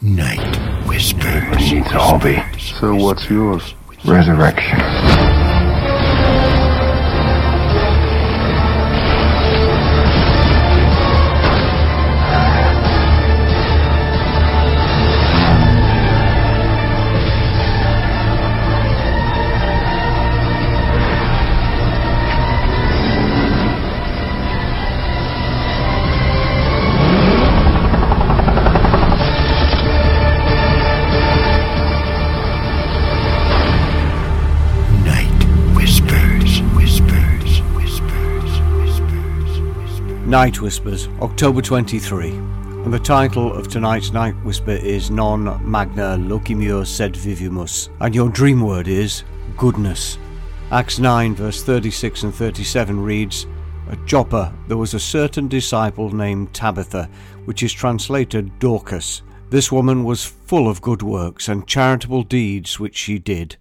Night whispers. He needs a hobby. So what's yours? Resurrection. Night Whispers, October 23. And the title of tonight's Night Whisper is Non Magna Loquimus Sed Vivimus. And your dream word is goodness. Acts 9, verse 36 and 37 reads At Joppa there was a certain disciple named Tabitha, which is translated Dorcas. This woman was full of good works and charitable deeds which she did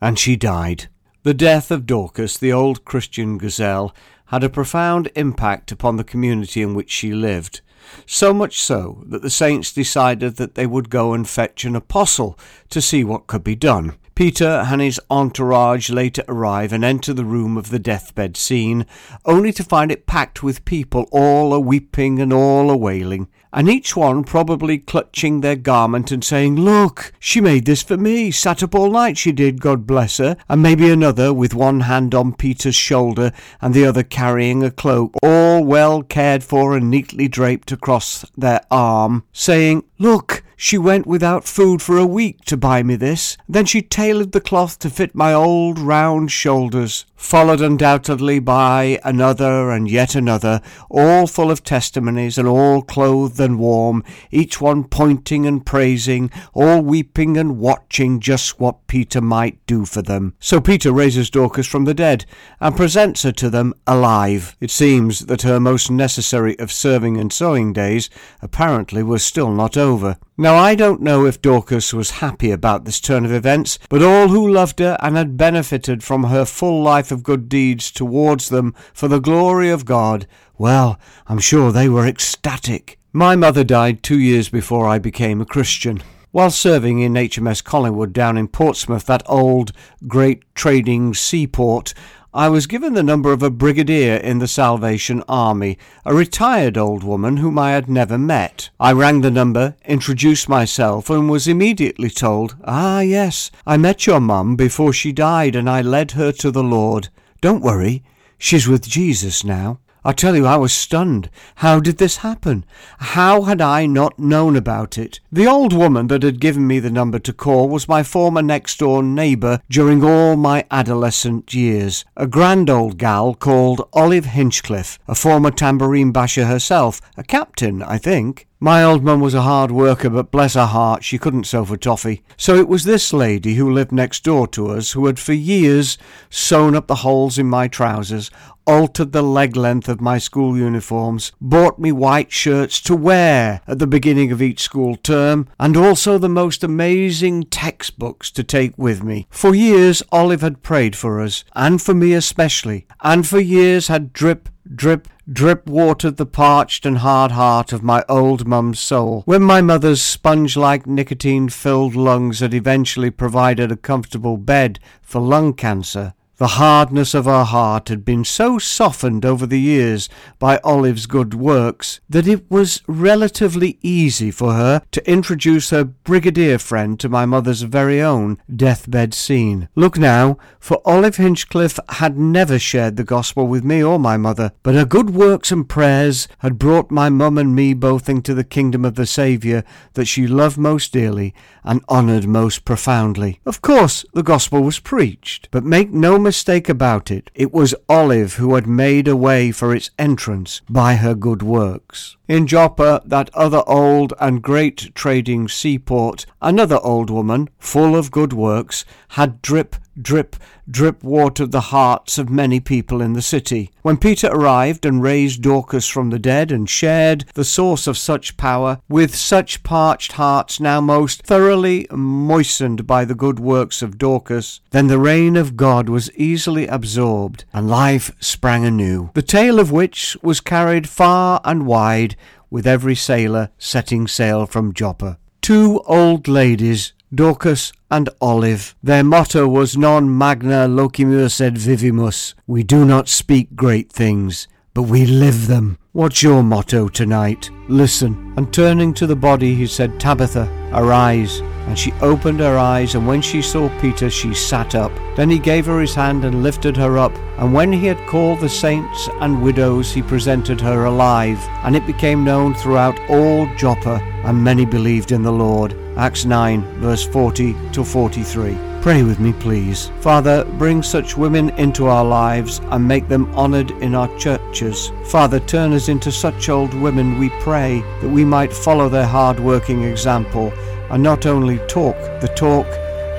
and she died. The death of Dorcas, the old Christian gazelle, had a profound impact upon the community in which she lived. So much so that the saints decided that they would go and fetch an apostle to see what could be done. Peter and his entourage later arrive and enter the room of the deathbed scene, only to find it packed with people, all a weeping and all a wailing, and each one probably clutching their garment and saying, Look, she made this for me, sat up all night. She did, God bless her, and maybe another with one hand on Peter's shoulder and the other carrying a cloak, all well cared for and neatly draped across their arm, saying, Look, she went without food for a week to buy me this. Then she tailored the cloth to fit my old round shoulders, followed undoubtedly by another and yet another, all full of testimonies and all clothed and warm, each one pointing and praising, all weeping and watching just what Peter might do for them. So Peter raises Dorcas from the dead and presents her to them alive. It seems that her most necessary of serving and sewing days apparently was still not over. Now, I don't know if Dorcas was happy about this turn of events, but all who loved her and had benefited from her full life of good deeds towards them for the glory of God, well, I'm sure they were ecstatic. My mother died two years before I became a Christian. While serving in HMS Collingwood down in Portsmouth, that old, great trading seaport, I was given the number of a brigadier in the Salvation Army, a retired old woman whom I had never met. I rang the number, introduced myself, and was immediately told, Ah, yes, I met your mum before she died, and I led her to the Lord. Don't worry, she's with Jesus now. I tell you, I was stunned. How did this happen? How had I not known about it? The old woman that had given me the number to call was my former next door neighbour during all my adolescent years, a grand old gal called Olive Hinchcliffe, a former tambourine basher herself, a captain, I think. My old mum was a hard worker, but bless her heart, she couldn't sew for toffee. So it was this lady who lived next door to us who had for years sewn up the holes in my trousers, altered the leg length of my school uniforms, bought me white shirts to wear at the beginning of each school term, and also the most amazing textbooks to take with me. For years Olive had prayed for us, and for me especially, and for years had drip, drip, drip watered the parched and hard heart of my old mum's soul. When my mother's sponge like nicotine filled lungs had eventually provided a comfortable bed for lung cancer, the hardness of her heart had been so softened over the years by Olive's good works that it was relatively easy for her to introduce her brigadier friend to my mother's very own deathbed scene. Look now, for Olive Hinchcliffe had never shared the gospel with me or my mother, but her good works and prayers had brought my mum and me both into the kingdom of the Saviour that she loved most dearly and honoured most profoundly. Of course, the gospel was preached, but make no mistake about it, it was Olive who had made a way for its entrance by her good works. In Joppa, that other old and great trading seaport, another old woman, full of good works, had drip, drip, drip watered the hearts of many people in the city. When Peter arrived and raised Dorcas from the dead and shared the source of such power with such parched hearts now most thoroughly moistened by the good works of Dorcas, then the reign of God was easily absorbed and life sprang anew, the tale of which was carried far and wide with every sailor setting sail from Joppa. two old ladies, Dorcas and Olive. Their motto was Non magna loquimus sed vivimus. We do not speak great things, but we live them. What's your motto tonight? Listen. And turning to the body, he said, Tabitha, arise. And she opened her eyes, and when she saw Peter, she sat up. Then he gave her his hand and lifted her up. And when he had called the saints and widows, he presented her alive. And it became known throughout all Joppa, and many believed in the Lord. Acts 9, verse 40 to 43. Pray with me, please. Father, bring such women into our lives and make them honoured in our churches. Father, turn us into such old women, we pray, that we might follow their hard working example and not only talk the talk,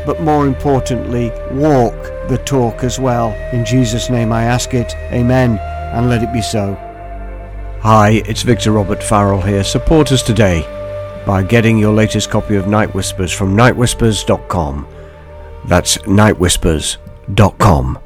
but more importantly, walk the talk as well. In Jesus' name I ask it. Amen. And let it be so. Hi, it's Victor Robert Farrell here. Support us today by getting your latest copy of Night Whispers from nightwhispers.com. That's nightwhispers.com.